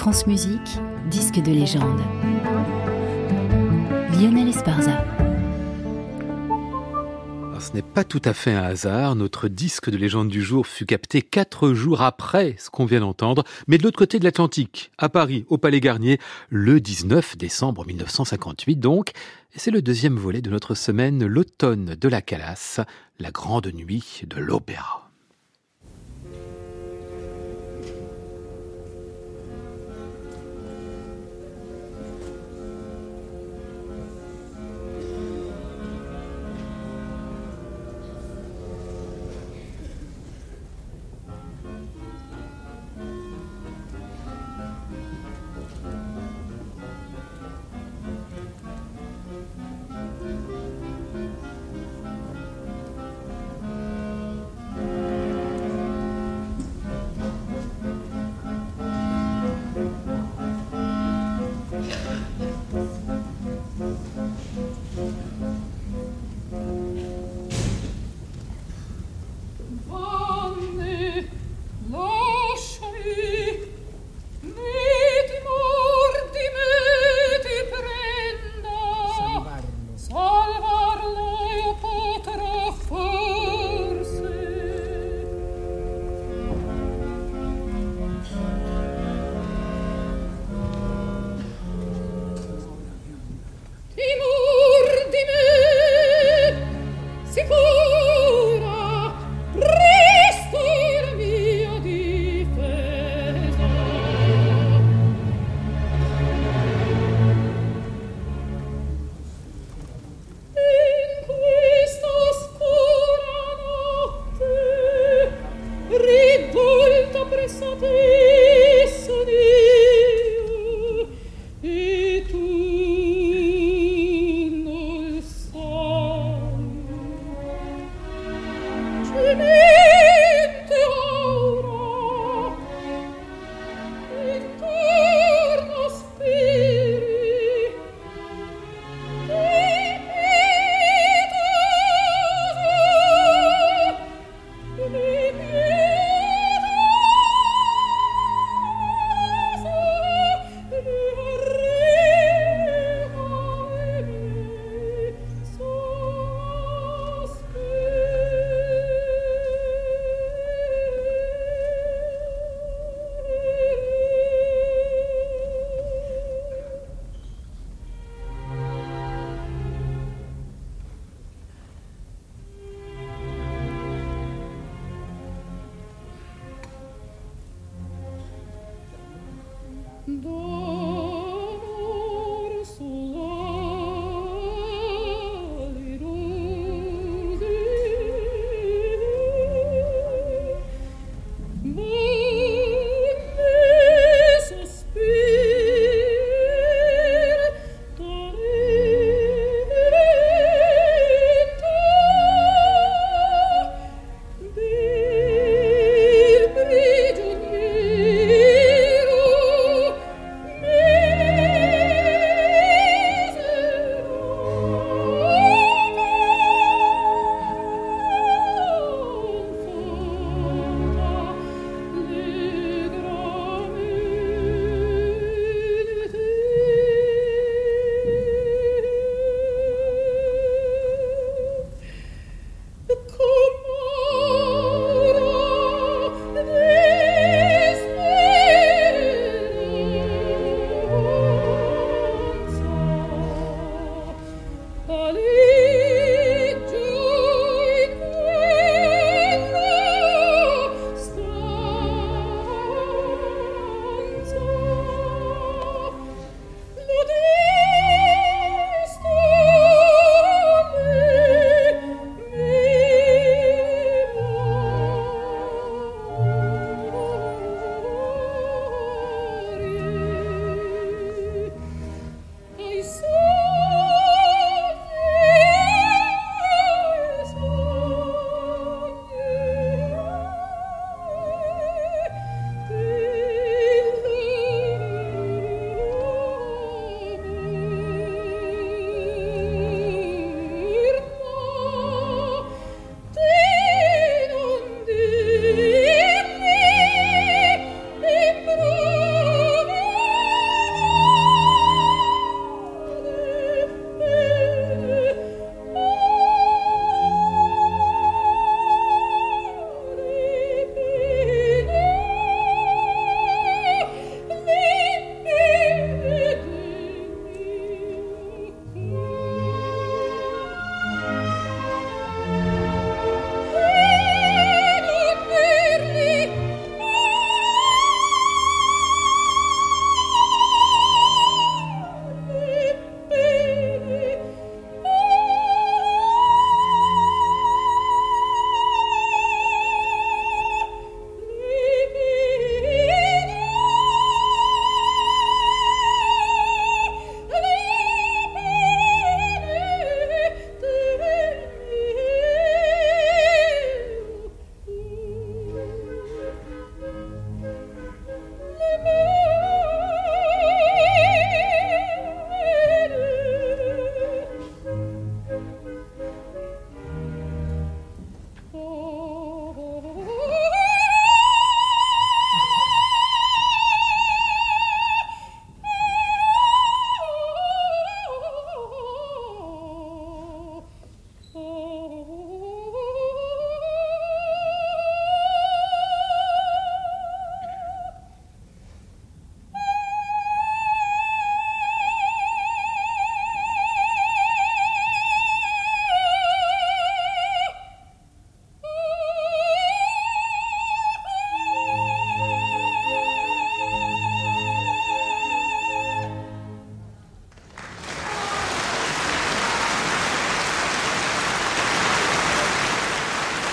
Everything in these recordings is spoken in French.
France Musique, disque de légende. Lionel Esparza. ce n'est pas tout à fait un hasard. Notre disque de légende du jour fut capté quatre jours après ce qu'on vient d'entendre, mais de l'autre côté de l'Atlantique, à Paris, au Palais Garnier, le 19 décembre 1958 donc. C'est le deuxième volet de notre semaine, l'automne de la Calas, la grande nuit de l'opéra.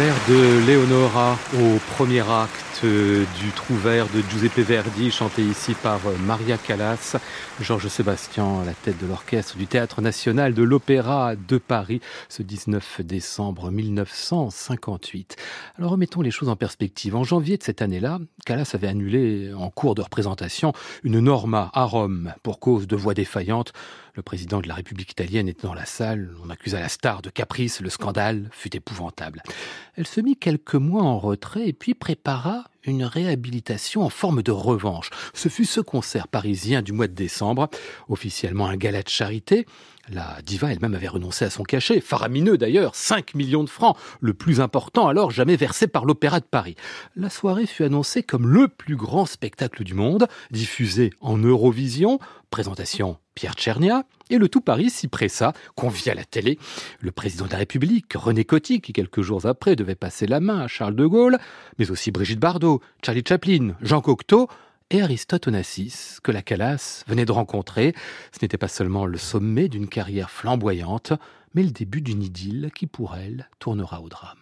L'air de Leonora au premier acte du Trouvert de Giuseppe Verdi, chanté ici par Maria Callas, Georges Sébastien à la tête de l'orchestre du Théâtre national de l'Opéra de Paris, ce 19 décembre 1958. Alors remettons les choses en perspective. En janvier de cette année-là, Callas avait annulé en cours de représentation une norma à Rome pour cause de voix défaillante le président de la République italienne était dans la salle, on accusa la star de caprice, le scandale fut épouvantable. Elle se mit quelques mois en retrait et puis prépara une réhabilitation en forme de revanche. Ce fut ce concert parisien du mois de décembre, officiellement un gala de charité. La diva elle-même avait renoncé à son cachet, faramineux d'ailleurs, 5 millions de francs, le plus important alors jamais versé par l'Opéra de Paris. La soirée fut annoncée comme le plus grand spectacle du monde, diffusé en Eurovision, présentation Pierre Tchernia, et le tout Paris s'y pressa, convia la télé. Le président de la République, René Coty, qui quelques jours après devait passer la main à Charles de Gaulle, mais aussi Brigitte Bardot, Charlie Chaplin, Jean Cocteau, et Aristote Onassis, que la Calas venait de rencontrer. Ce n'était pas seulement le sommet d'une carrière flamboyante, mais le début d'une idylle qui, pour elle, tournera au drame.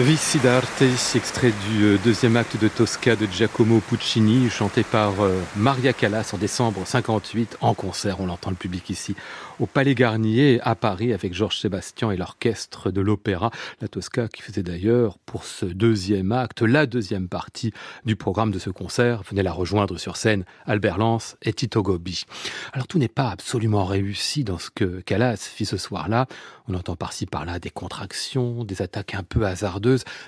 Vicidarte, extrait du euh, deuxième acte de Tosca de Giacomo Puccini, chanté par euh, Maria Callas en décembre 58 en concert. On l'entend le public ici au Palais Garnier à Paris avec Georges Sébastien et l'orchestre de l'opéra. La Tosca qui faisait d'ailleurs pour ce deuxième acte la deuxième partie du programme de ce concert. Venait la rejoindre sur scène Albert Lance et Tito Gobi. Alors tout n'est pas absolument réussi dans ce que Callas fit ce soir-là. On entend par-ci par-là des contractions, des attaques un peu hasardeuses,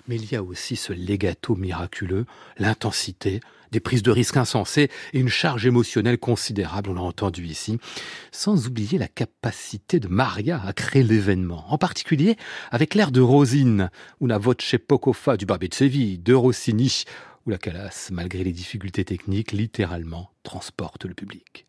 mais il y a aussi ce legato miraculeux, l'intensité, des prises de risques insensées et une charge émotionnelle considérable, on l'a entendu ici, sans oublier la capacité de Maria à créer l'événement, en particulier avec l'air de Rosine ou la voce poco fa du Barbet de Séville, de Rossini, où la Calas, malgré les difficultés techniques, littéralement transporte le public.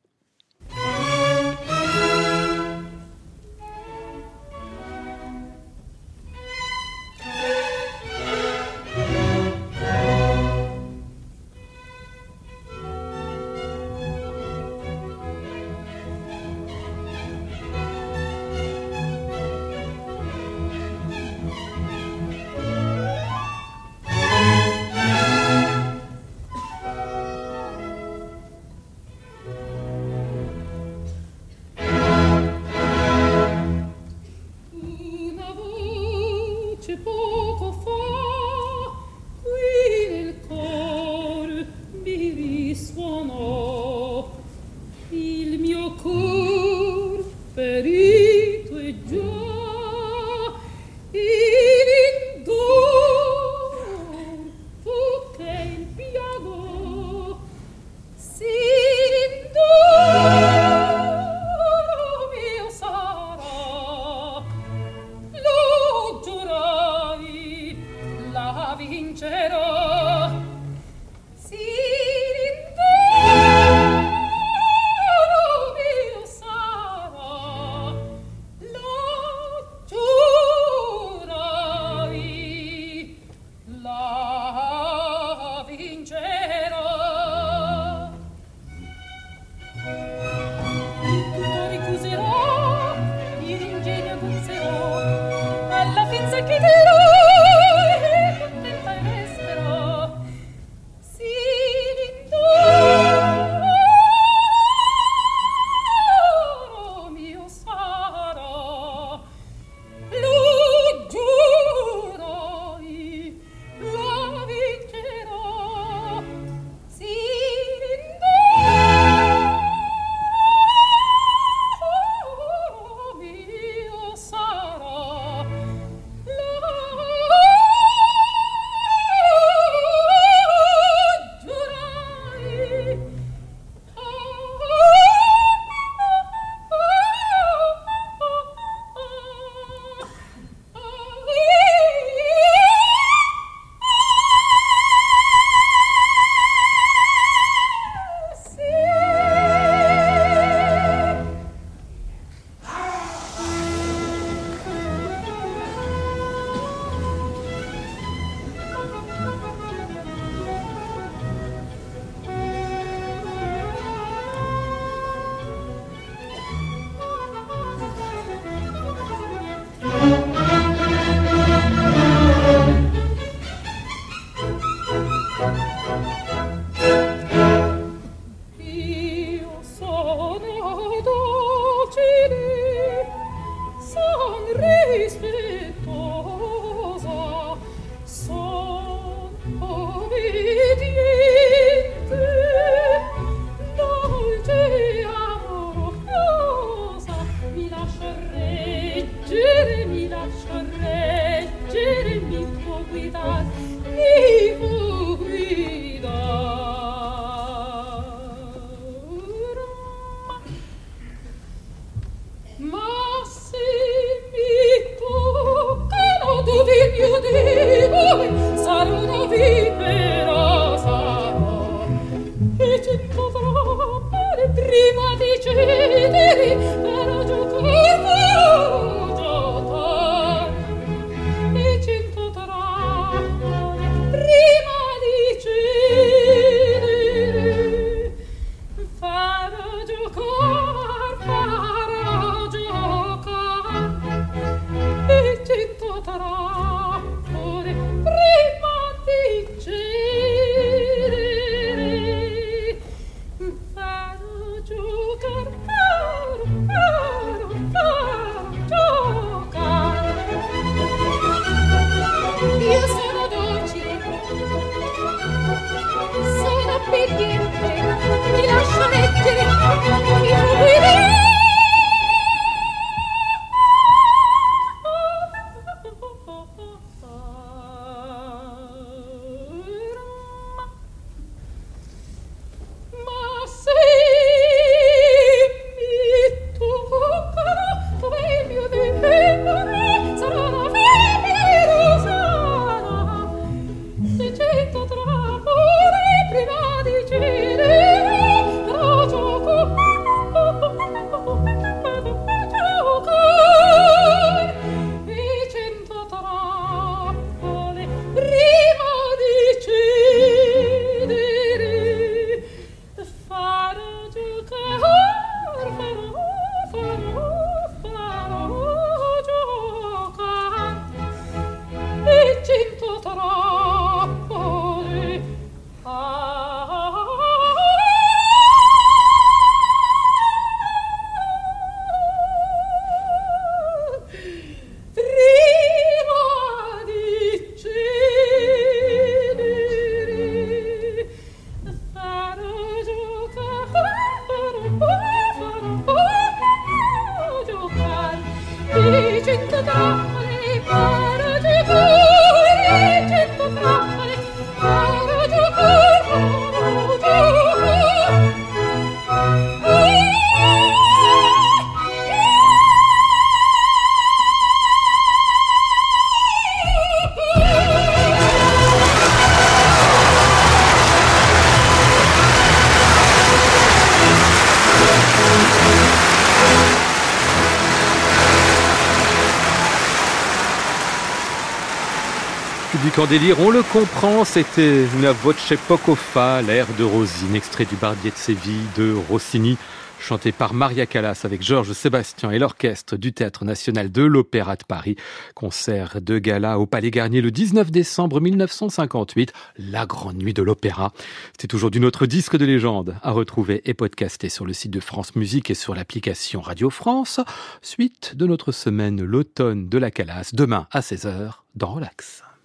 Public en délire, on le comprend, c'était Una voce poco fa, l'air de Rosine, extrait du Barbier de Séville de Rossini, chanté par Maria Callas avec Georges Sébastien et l'orchestre du Théâtre National de l'Opéra de Paris. Concert de gala au Palais Garnier le 19 décembre 1958, la grande nuit de l'opéra. C'est aujourd'hui notre disque de légende à retrouver et podcaster sur le site de France Musique et sur l'application Radio France. Suite de notre semaine l'automne de la Calas, demain à 16h dans Relax.